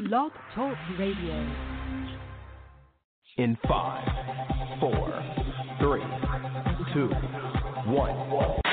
Blog Talk Radio. In five, four, three, two, one.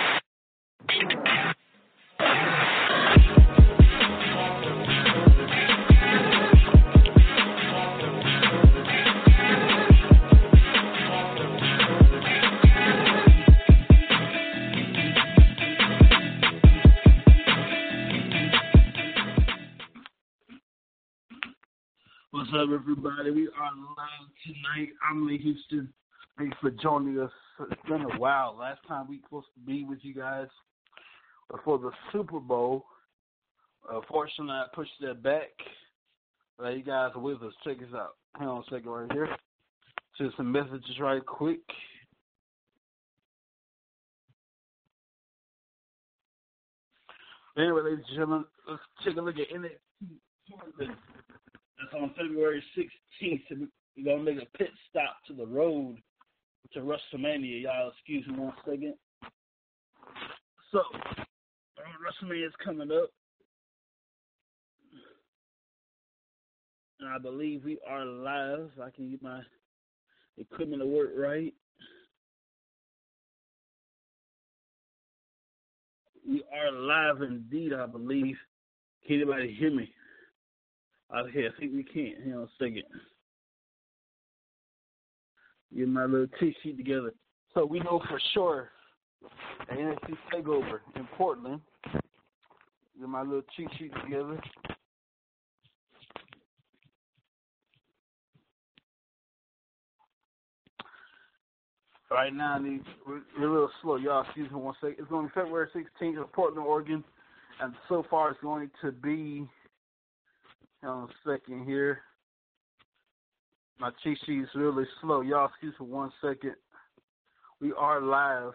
Up, everybody? We are live tonight. I'm in Houston. Thanks for joining us. It's been a while. Last time we supposed to be with you guys before the Super Bowl. Unfortunately, I pushed that back. You guys are with us. Check us out. Hang on a second right here. Just some messages right quick. Anyway, ladies and gentlemen, let's take a look at NXT. That's on February 16th. We're going to make a pit stop to the road to WrestleMania. Y'all, excuse me one second. So, WrestleMania is coming up. And I believe we are live. I can get my equipment to work right. We are live indeed, I believe. Can anybody hear me? Out here. I think we can't. Hang on a second. Get my little T sheet together. So we know for sure the NXT takeover in Portland. Get my little cheat sheet together. Right now, we're, we're a little slow. Y'all, excuse me one second. It's going to be February 16th in Portland, Oregon. And so far, it's going to be on a second here. My cheat sheet's really slow. Y'all excuse for one second. We are live.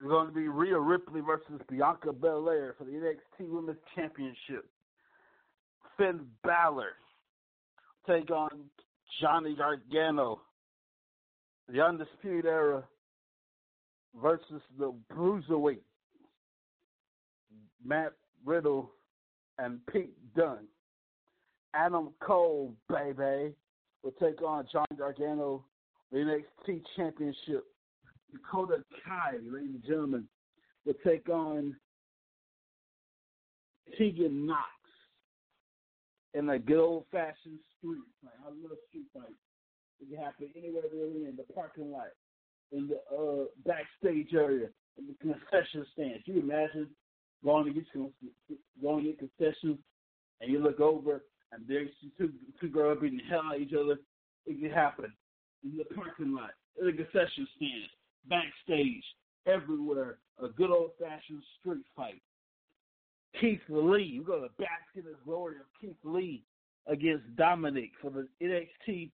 It's going to be Rhea Ripley versus Bianca Belair for the NXT Women's Championship. Finn Balor take on Johnny Gargano. The Undisputed Era versus the Bruiserweight. Matt Riddle and Pete Dunne. Adam Cole, baby, will take on John Gargano, the NXT Championship. Dakota Kai, ladies and gentlemen, will take on Tegan Nox in a good old fashioned street fight. I love street fights. It can happen anywhere really in the parking lot, in the uh, backstage area, in the concession stands. You imagine going to get going to get concessions, and you look over and there's two two girls beating the hell out of each other. It can happen in the parking lot, in the concession stand, backstage, everywhere. A good old fashioned street fight. Keith Lee, we're gonna bask in the glory of Keith Lee against Dominic for the NXT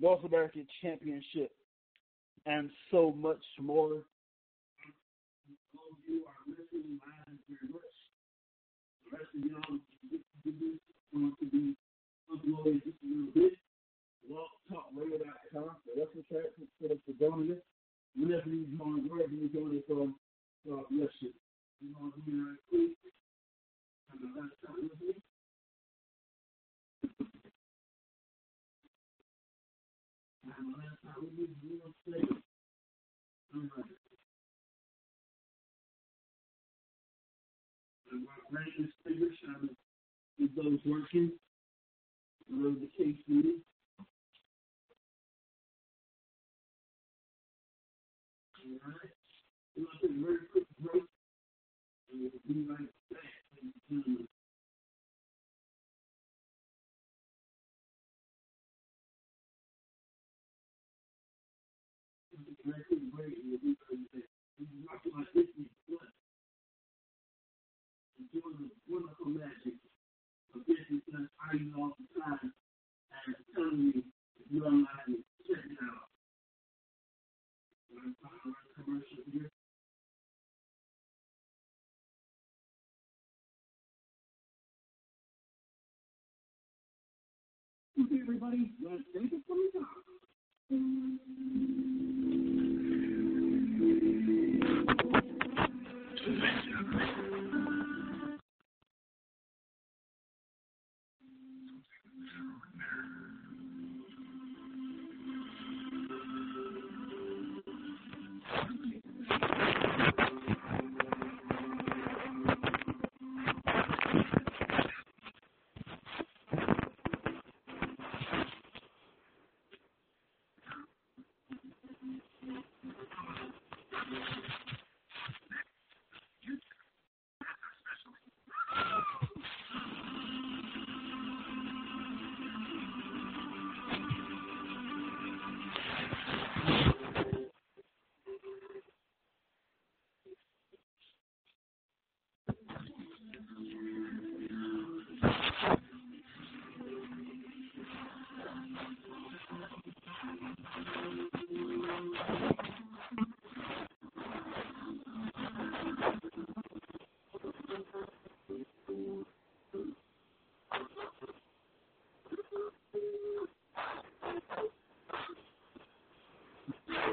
North American Championship, and so much more. You are listening live very much. The rest of y'all going to be uploaded just a little the track, for joining us. Whenever you join, wherever you join us from, bless you. You know, do me right quick. Have the last time me. Have the last time with me. You know what I'm? All right. Rain figure trying to those working. Whatever the case may be. Alright. We're going to take a very quick break. And we'll be right back. Mm-hmm. Very quick break and we'll be right back. Is wonderful magic all the time and telling you you. Want to commercial here? Okay, everybody, let's take it from.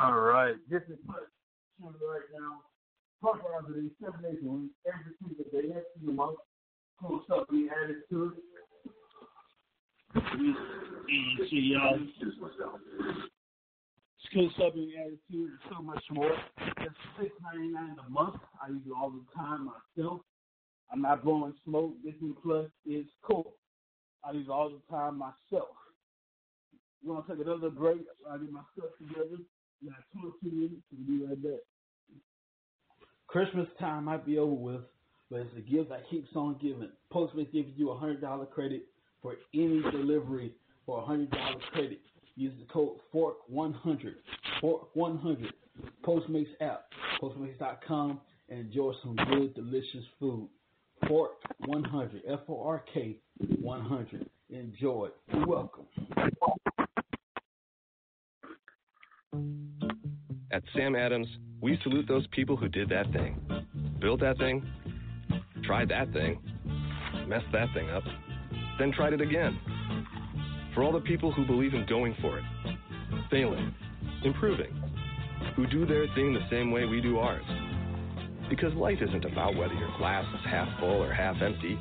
All right. This is right now. Talk about the seven days a week, every single day, every single month. Cool stuff we added to it. And see y'all. Being added to it, so much more. It's six ninety nine a month. I use it all the time myself. I'm not blowing smoke. Disney Plus is cool. I use it all the time myself. We're gonna take another break. I get my stuff together. We got two or two minutes to be right back. Christmas time might be over with, but it's a gift that keeps on giving. Postmates gives you a hundred dollar credit for any delivery for a hundred dollar credit. Use the code FORK100. FORK100. Postmates app. Postmates.com and enjoy some good, delicious food. FORK100. F O R K 100. Enjoy. You're welcome. At Sam Adams, we salute those people who did that thing. Built that thing, tried that thing, messed that thing up, then tried it again. For all the people who believe in going for it, failing, improving, who do their thing the same way we do ours. Because life isn't about whether your glass is half full or half empty.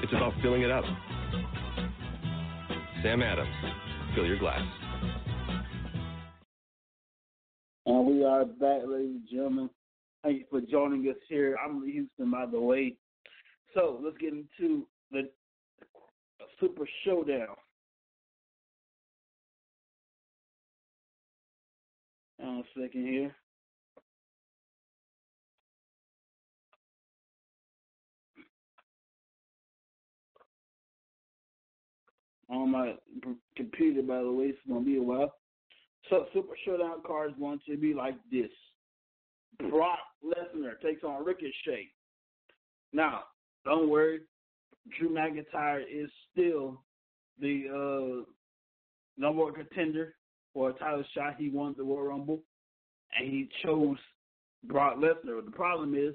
It's about filling it up. Sam Adams, fill your glass. Are back, ladies and gentlemen. Thank you for joining us here. I'm Lee Houston, by the way. So let's get into the Super Showdown. On a second here. On my computer, by the way, it's gonna be a while. So Super Showdown card is going to be like this. Brock Lesnar takes on Ricochet. Now, don't worry, Drew McIntyre is still the uh, number one contender for a title shot. He won the Royal Rumble, and he chose Brock Lesnar. The problem is,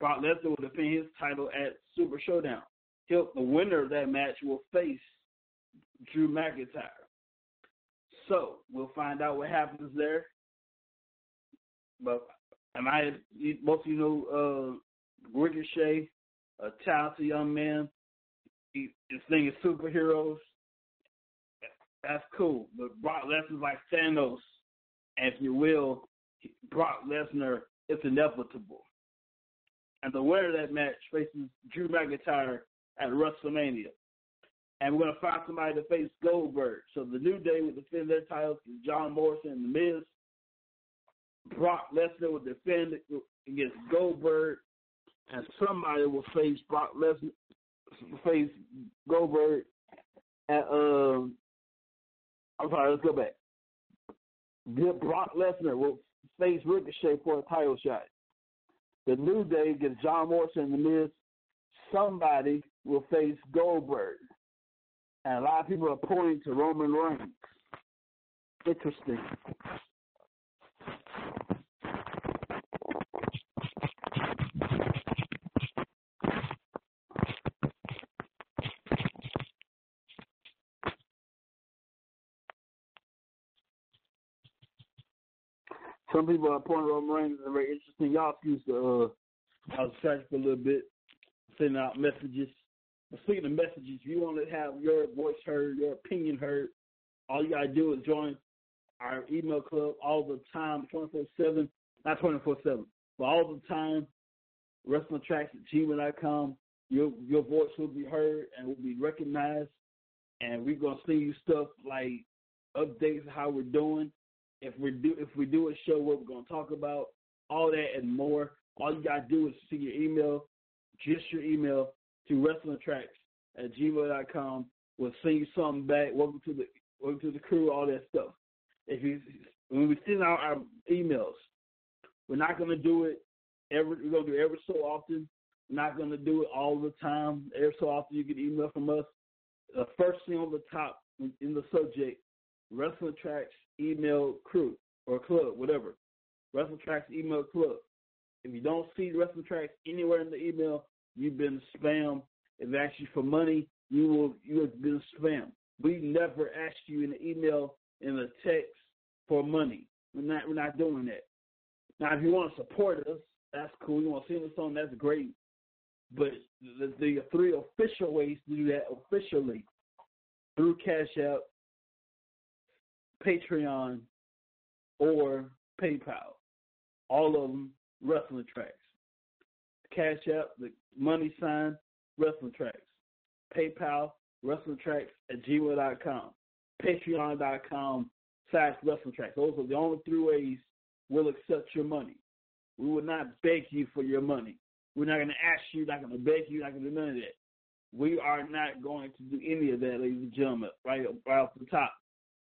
Brock Lesnar will defend his title at Super Showdown. He'll, the winner of that match will face Drew McIntyre. So we'll find out what happens there. But and I, most of you know uh, Ricochet, a talented young man. He, his thing is superheroes. That's cool. But Brock Lesnar's like Thanos, if you will. Brock Lesnar is inevitable. And the winner of that match faces Drew McIntyre at WrestleMania and we're going to find somebody to face Goldberg. So the New Day will defend their titles against John Morrison and The Miz. Brock Lesnar will defend against Goldberg, and somebody will face Brock Lesnar, face Goldberg at, um, I'm sorry, let's go back. Brock Lesnar will face Ricochet for a title shot. The New Day against John Morrison and The Miz. Somebody will face Goldberg and a lot of people are pointing to Roman Reigns. Interesting. Some people are pointing to Roman Reigns is very interesting. Y'all excuse the uh I was distracted for a little bit, sending out messages speaking of messages, if you want to have your voice heard, your opinion heard, all you gotta do is join our email club all the time, 24-7, not 24-7, but all the time, wrestling tracks at gmail.com. Your, your voice will be heard and will be recognized. And we're going to send you stuff like updates of how we're doing. If we do if we do a show, what we're going to talk about, all that and more. All you got to do is see your email, just your email, to wrestling tracks at gmail.com. We'll send you something back. Welcome to the welcome to the crew, all that stuff. If you when we send out our emails, we're not gonna do it every we're gonna do it every so often. We're not gonna do it all the time. Every so often you get email from us. The first thing on the top in the subject, wrestling tracks email crew or club, whatever. Wrestling tracks email club. If you don't see wrestling tracks anywhere in the email, you've been spam. If it's you for money, you will you have been spam. We never ask you in the email in the text for money. We're not we're not doing that. Now, if you want to support us, that's cool. You want to sing a song, that's great. But the, the three official ways to do that officially through Cash App, Patreon, or PayPal. All of them wrestling tracks. Cash App, the money sign, wrestling tracks. PayPal, wrestling tracks at gmail.com. Patreon.com slash wrestling tracks. Those are the only three ways we'll accept your money. We will not beg you for your money. We're not going to ask you, not going to beg you, not going to do none of that. We are not going to do any of that, ladies and gentlemen, right, right off the top.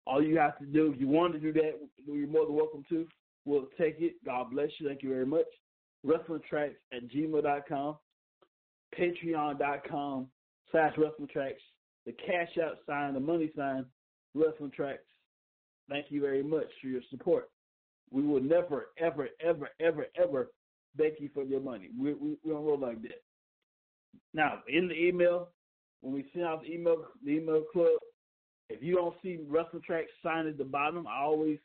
All you have to do, if you want to do that, you're more than welcome to. We'll take it. God bless you. Thank you very much. Wrestling Tracks at gmail.com, patreon.com slash wrestling tracks, the cash out sign, the money sign, wrestling tracks. Thank you very much for your support. We will never, ever, ever, ever, ever beg you for your money. We, we, we don't roll like that. Now, in the email, when we send out the email, the email club, if you don't see wrestling tracks signed at the bottom, I always,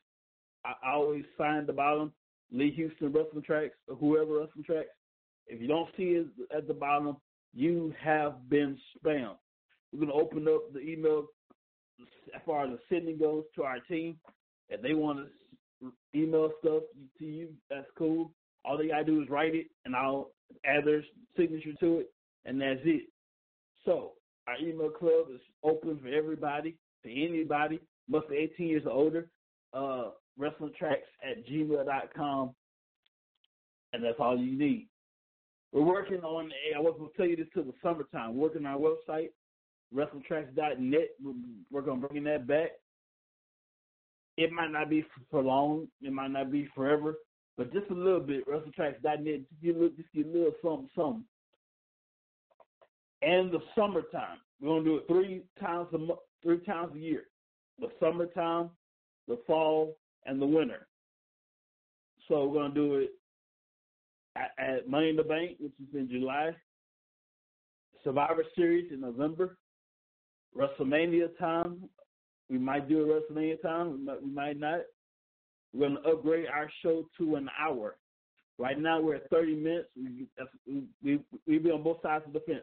I always sign at the bottom. Lee Houston wrestling tracks or whoever wrestling tracks. If you don't see it at the bottom, you have been spammed. We're gonna open up the email as far as the sending goes to our team. If they want to email stuff to you, that's cool. All they gotta do is write it, and I'll add their signature to it, and that's it. So our email club is open for everybody, for anybody, must be 18 years or older. Uh, wrestling tracks at gmail.com, and that's all you need. We're working on, I was going to tell you this till the summertime, working on our website, wrestlingtracks.net. We're going to bring that back. It might not be for long, it might not be forever, but just a little bit, wrestlingtracks.net, just get a little, just get a little something, something. And the summertime, we're going to do it three times a month, three times a year. The summertime, the fall, and the winner. So we're going to do it at, at Money in the Bank, which is in July. Survivor Series in November. WrestleMania time. We might do a WrestleMania time. We might, we might not. We're going to upgrade our show to an hour. Right now we're at 30 minutes. We, we, we, we've been on both sides of the fence.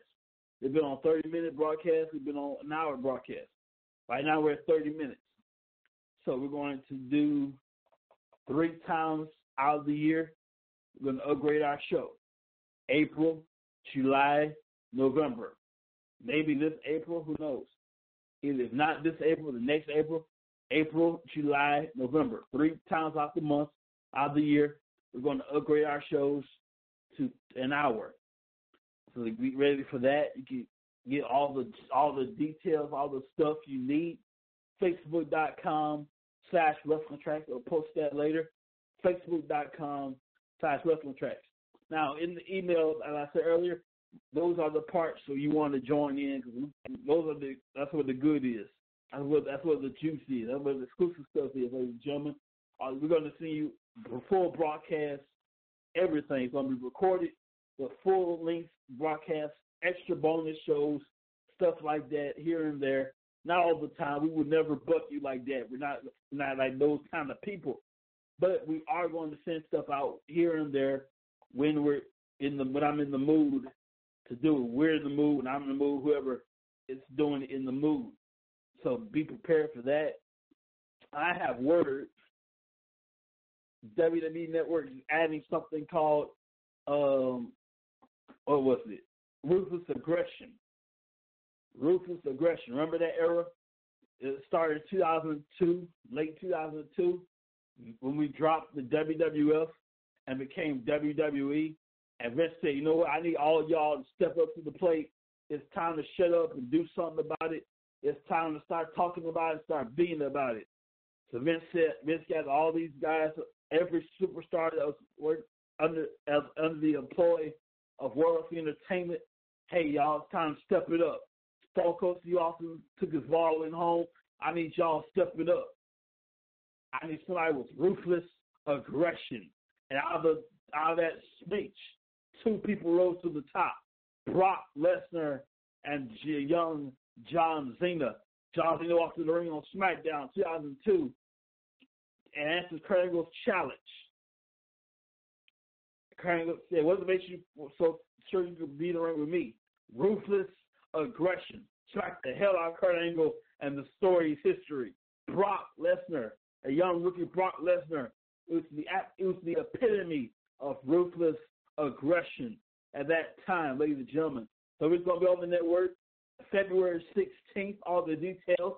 We've been on 30 minute broadcast. We've been on an hour broadcast. Right now we're at 30 minutes. So we're going to do three times out of the year. We're going to upgrade our show. April, July, November. Maybe this April, who knows? If not this April, the next April, April, July, November. Three times out the month, out of the year, we're going to upgrade our shows to an hour. So be ready for that, you can get all the all the details, all the stuff you need. Facebook.com slash wrestling tracks. I'll post that later. Facebook.com slash wrestling tracks. Now, in the email, as I said earlier, those are the parts so you want to join in because those are the that's what the good is. That's what that's what the juice is. That's what the exclusive stuff is, ladies and gentlemen. Uh, we're going to see you full broadcast. Everything's going to be recorded. The full length broadcast, extra bonus shows, stuff like that here and there. Not all the time. We would never buck you like that. We're not not like those kind of people. But we are going to send stuff out here and there when we're in the when I'm in the mood to do it. We're in the mood, and I'm in the mood. Whoever is doing it in the mood. So be prepared for that. I have word. WWE Network is adding something called um, what was it? Ruthless aggression ruthless aggression. Remember that era? It started 2002, late 2002, when we dropped the WWF and became WWE. And Vince said, you know what? I need all y'all to step up to the plate. It's time to shut up and do something about it. It's time to start talking about it, start being about it. So Vince said, Vince got all these guys, every superstar that was under as under the employ of World of Entertainment. Hey, y'all, it's time to step it up. Stone Cold Steve Austin took his violin home. I need y'all stepping up. I need somebody with ruthless aggression. And out of the out of that speech, two people rose to the top: Brock Lesnar and young John Cena. John Cena walked to the ring on SmackDown 2002 and answered Kurt challenge. Kurt said, "What makes you so sure you could be in the ring with me? Ruthless aggression. Smack the hell out of Kurt Angle, and the story's history. Brock Lesnar, a young rookie Brock Lesnar, it was the it was the epitome of ruthless aggression at that time, ladies and gentlemen. So it's going to be on the network February 16th. All the details,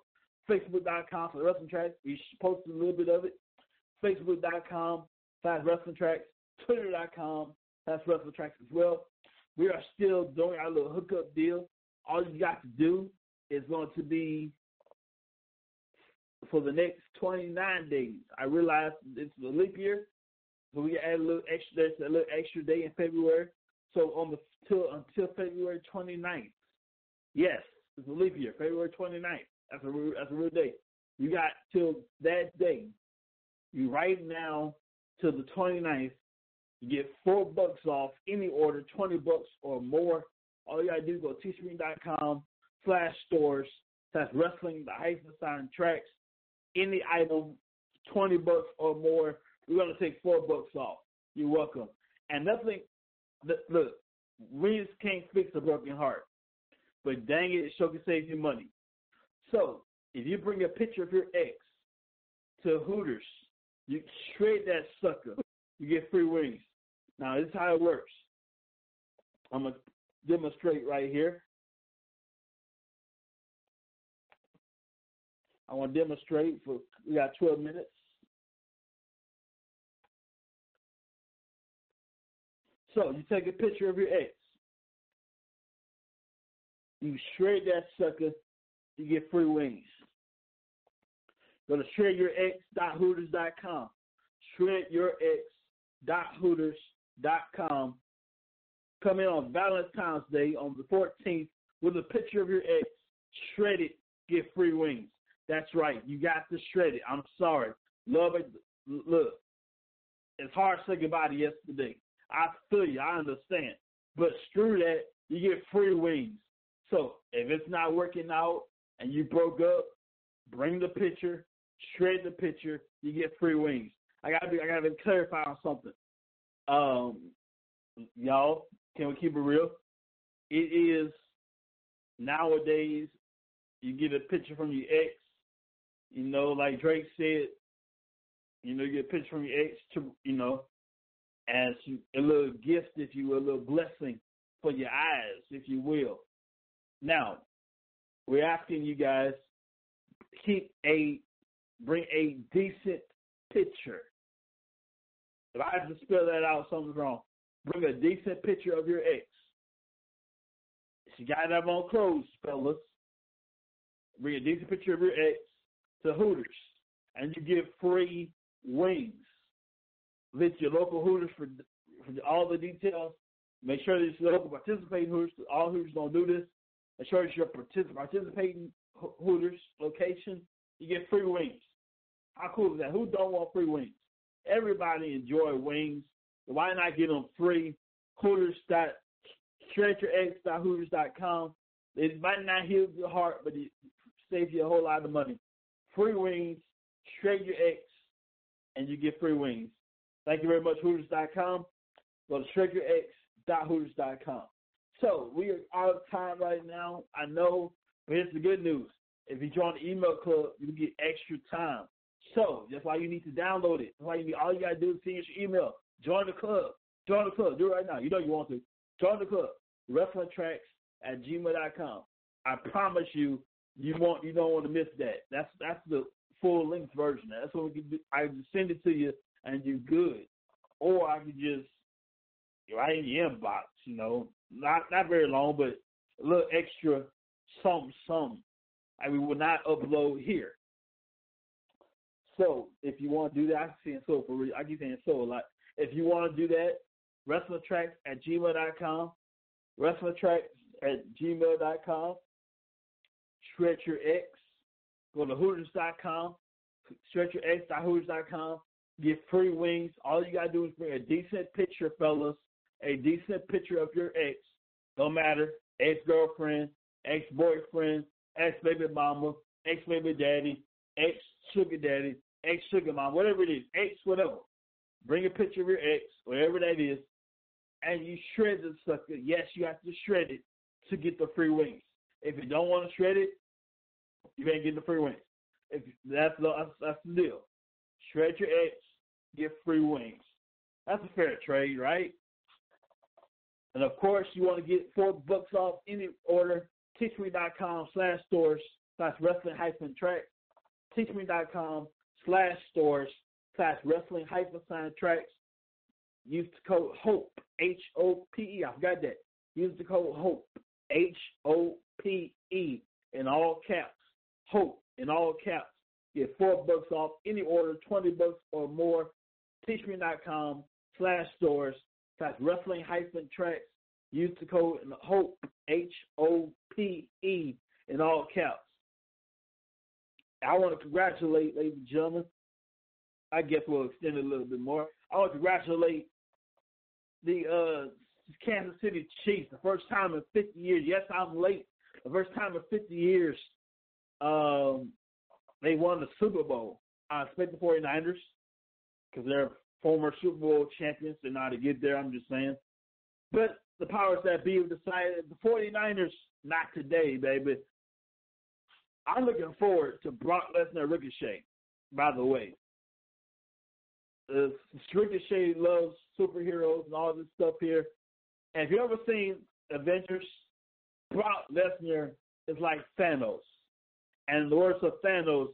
Facebook.com for the wrestling tracks. We posted a little bit of it. Facebook.com slash wrestling tracks. Twitter.com slash wrestling tracks as well. We are still doing our little hookup deal. All you got to do is going to be for the next 29 days. I realize it's a leap year, so we add a little extra. There's a little extra day in February. So on the till until February 29th. Yes, it's a leap year, February 29th. That's a that's a real day. You got till that day. You right now till the 29th. You get four bucks off any order, 20 bucks or more. All you gotta do is go to teespring.com slash stores slash wrestling the hyphen sign tracks. Any item, 20 bucks or more. We're gonna take four bucks off. You're welcome. And nothing look, just can't fix a broken heart. But dang it, it sure can save you money. So if you bring a picture of your ex to Hooters, you trade that sucker, you get free wings. Now this is how it works. I'm gonna demonstrate right here. I want to demonstrate for we got 12 minutes. So you take a picture of your ex. You shred that sucker, you get free wings. Go to shredyourx.hooters.com. Shredyourx.hooters.com. Come in on Valentine's Day on the 14th with a picture of your ex. Shred it, get free wings. That's right. You got to shred it. I'm sorry. Love it. Look, it's hard to say goodbye to yesterday. I feel you. I understand. But screw that. You get free wings. So if it's not working out and you broke up, bring the picture, shred the picture, you get free wings. I gotta be, I gotta clarify on something. Um, y'all, can we keep it real? It is nowadays. You get a picture from your ex. You know, like Drake said. You know, you get a picture from your ex to, you know, as a little gift, if you will, a little blessing for your eyes, if you will. Now, we're asking you guys keep a bring a decent picture. If I have to spell that out, something's wrong. Bring a decent picture of your ex. She got to have on clothes, fellas. Bring a decent picture of your ex to Hooters, and you get free wings. Visit your local Hooters for, for all the details. Make sure that your local participating Hooters. All Hooters gonna do this. Make sure that you're particip- participating Hooters location. You get free wings. How cool is that? Who don't want free wings? Everybody enjoy wings. Why not get them free? Hooters dot com. It might not heal your heart, but it saves you a whole lot of money. Free wings, your X, and you get free wings. Thank you very much, Hooters.com. Go to shredyourx.hooters.com. So we are out of time right now. I know, but here's the good news. If you join the email club, you get extra time. So that's why you need to download it. That's why you need all you gotta do is finish your email. Join the club. Join the club. Do it right now. You know you want to. Join the club. Wrestling tracks at gmail.com. I promise you, you want you don't want to miss that. That's that's the full length version. That's what we can do. I can send it to you and you're good. Or I could just right in your inbox, you know. Not not very long, but a little extra some some. I mean, will not upload here. So if you want to do that, I'm saying so for real. I keep saying so a lot. If you want to do that, wrestling tracks at gmail.com, wrestling tracks at gmail.com, stretch your X, go to hooters.com, stretch your X.hooters.com, get free wings. All you gotta do is bring a decent picture, fellas, a decent picture of your ex. Don't matter, ex girlfriend, ex boyfriend, ex baby mama, ex baby daddy, ex sugar daddy, ex sugar mom, whatever it is, ex whatever. Bring a picture of your ex, whatever that is, and you shred the sucker. Yes, you have to shred it to get the free wings. If you don't want to shred it, you ain't getting the free wings. If that's the that's, the deal. Shred your ex, get free wings. That's a fair trade, right? And of course, you want to get four bucks off any order. Teachme.com slash stores slash wrestling hyphen track. Teachme.com slash stores slash wrestling hyphen sign tracks. Use the code HOPE, H O P E. I forgot that. Use the code HOPE, H O P E, in all caps. HOPE, in all caps. Get four bucks off any order, 20 bucks or more. Teachme.com slash stores slash wrestling hyphen tracks. Use the code HOPE, H O P E, in all caps. I want to congratulate, ladies and gentlemen. I guess we'll extend it a little bit more. I want to congratulate the uh, Kansas City Chiefs. The first time in 50 years. Yes, I'm late. The first time in 50 years, um, they won the Super Bowl. I expect the 49ers because they're former Super Bowl champions. They how to get there. I'm just saying. But the powers that be have decided the 49ers, not today, baby. I'm looking forward to Brock Lesnar Ricochet, by the way. Uh, Ricochet loves superheroes and all this stuff here. And if you've ever seen Avengers, Brock Lesnar is like Thanos. And in the words of Thanos,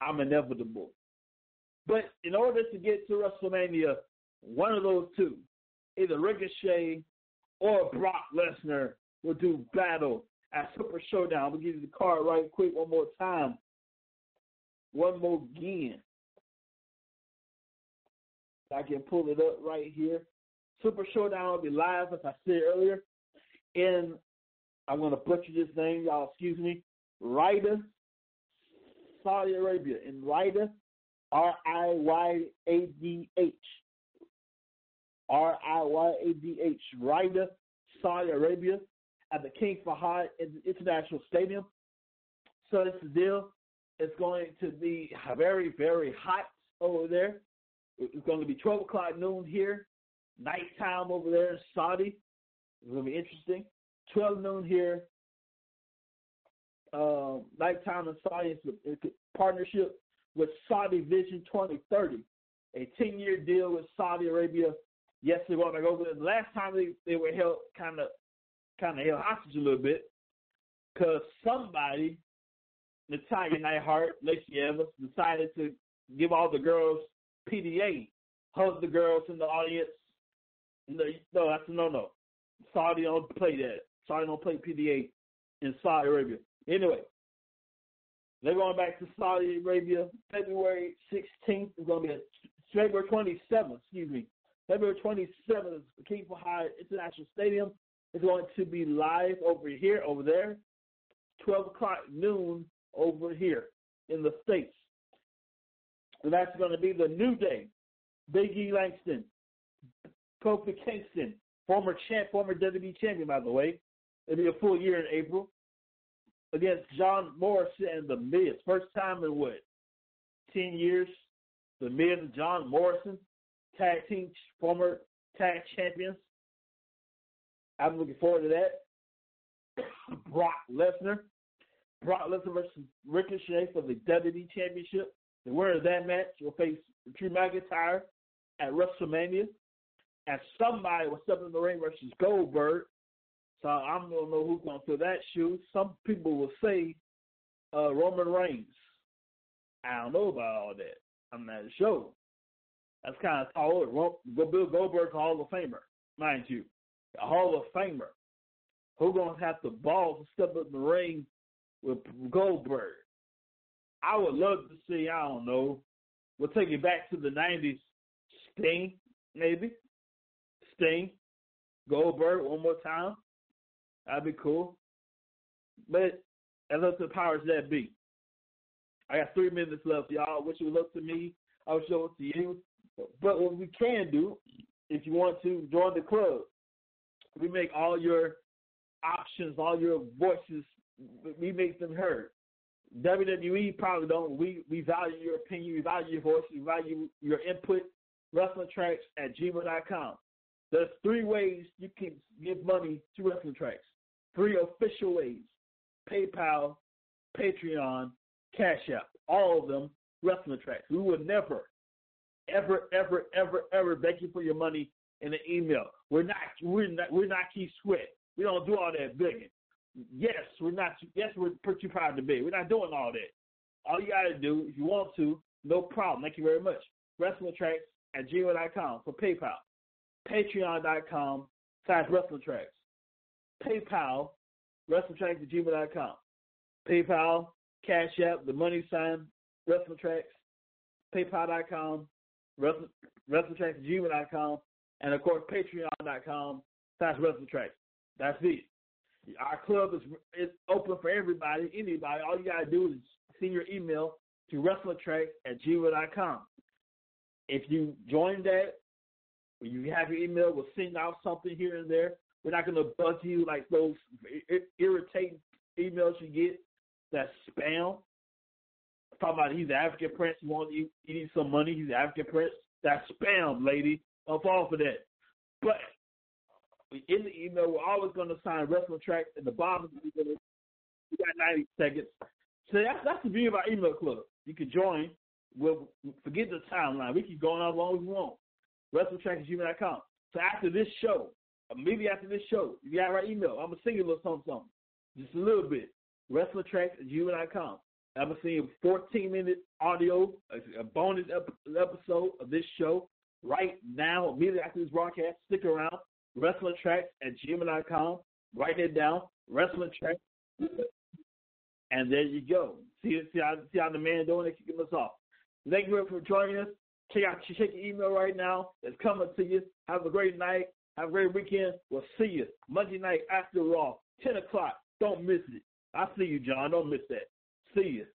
I'm inevitable. But in order to get to WrestleMania, one of those two, either Ricochet or Brock Lesnar, will do battle at Super Showdown. We'll give you the card right quick one more time. One more again. I can pull it up right here. Super Showdown will be live, as I said earlier, And I'm going to butcher this name, y'all excuse me, Riyadh, Saudi Arabia. In Riyadh, R I Y A D H. R I Y A D H, Riyadh, Saudi Arabia, at the King Fahad International Stadium. So is the deal. It's going to be very, very hot over there. It's going to be 12 o'clock noon here, nighttime over there in Saudi. It's going to be interesting. 12 noon here, uh, nighttime in Saudi. It's a partnership with Saudi Vision 2030, a 10 year deal with Saudi Arabia. Yes, they want to go over there. The last time they, they were held kind of kind of held hostage a little bit because somebody, Natalya Neidhart, Lacey Evans, decided to give all the girls PDA, hug the girls in the audience. No, no that's a no-no. Saudi don't play that. Saudi don't play PDA in Saudi Arabia. Anyway, they're going back to Saudi Arabia February 16th. It's going to be a, February 27th, excuse me. February 27th, King Fahad International Stadium is going to be live over here, over there, 12 o'clock noon over here in the States. And that's going to be the New Day, Big E Langston, Kofi Kingston, former champ, former WWE champion, by the way. It'll be a full year in April against John Morrison and The Miz. First time in what, 10 years? The Miz and John Morrison, tag team, former tag champions. I'm looking forward to that. Brock Lesnar. Brock Lesnar versus Ricochet for the WWE Championship. The winner of that match will face Drew McIntyre at WrestleMania. And somebody will step in the ring versus Goldberg. So I don't know who's going to fill that shoe. Some people will say uh, Roman Reigns. I don't know about all that. I'm not sure. That's kind of tall. Bill Goldberg's a Hall of Famer, mind you. A Hall of Famer. Who's going to have the balls to step in the ring with Goldberg? I would love to see, I don't know, we'll take it back to the 90s. Sting, maybe. Sting. Goldberg one more time. That'd be cool. But as up to the powers that be. I got three minutes left, y'all. Wish it was up to me. I'll show it to you. But what we can do, if you want to join the club, we make all your options, all your voices, we make them heard. WWE probably don't. We we value your opinion, we value your voice, we value your input. Wrestling Tracks at gmail.com. There's three ways you can give money to Wrestling Tracks. Three official ways: PayPal, Patreon, Cash App. All of them Wrestling Tracks. We would never, ever, ever, ever, ever beg you for your money in an email. We're not. We're not. We're not Keith Sweat. We don't do all that begging. Yes, we're not. Yes, we're pretty proud to be. We're not doing all that. All you got to do, if you want to, no problem. Thank you very much. Wrestling Tracks at gmail.com for PayPal. Patreon.com slash Wrestling Tracks. PayPal, Wrestling Tracks at gmail.com. PayPal, Cash App, the money sign, Wrestling Tracks. PayPal.com, Wrestling, Tracks at gmail.com. And of course, Patreon.com slash Wrestling Tracks. That's it. Our club is is open for everybody, anybody. All you gotta do is send your email to wrestlingtrack at gmail.com. If you join that, you have your email, we'll send out something here and there. We're not gonna bug you like those irritating emails you get that spam. Talking about he's an African prince, you want you, you need some money, he's an African prince. That's spam, lady. Don't fall for that. But in the email, we're always going to sign wrestling tracks in the bottom. We got 90 seconds. So that's, that's the view of our email club. You can join. We'll forget the timeline. We keep going on as long as we want. WrestlingTracks@gmail.com. So after this show, maybe after this show, you got our email. I'm gonna sing you a little something, something, just a little bit. WrestlingTracks@gmail.com. I'm gonna send you 14 minute audio, a bonus episode of this show right now, immediately after this broadcast. Stick around wrestling tracks at gmail.com. Write it down, wrestling tracks. And there you go. See, see, how, see how the man doing it, kicking us off. Thank you for joining us. Check out check your email right now. It's coming to you. Have a great night. Have a great weekend. We'll see you Monday night after Raw, 10 o'clock. Don't miss it. I see you, John. Don't miss that. See you.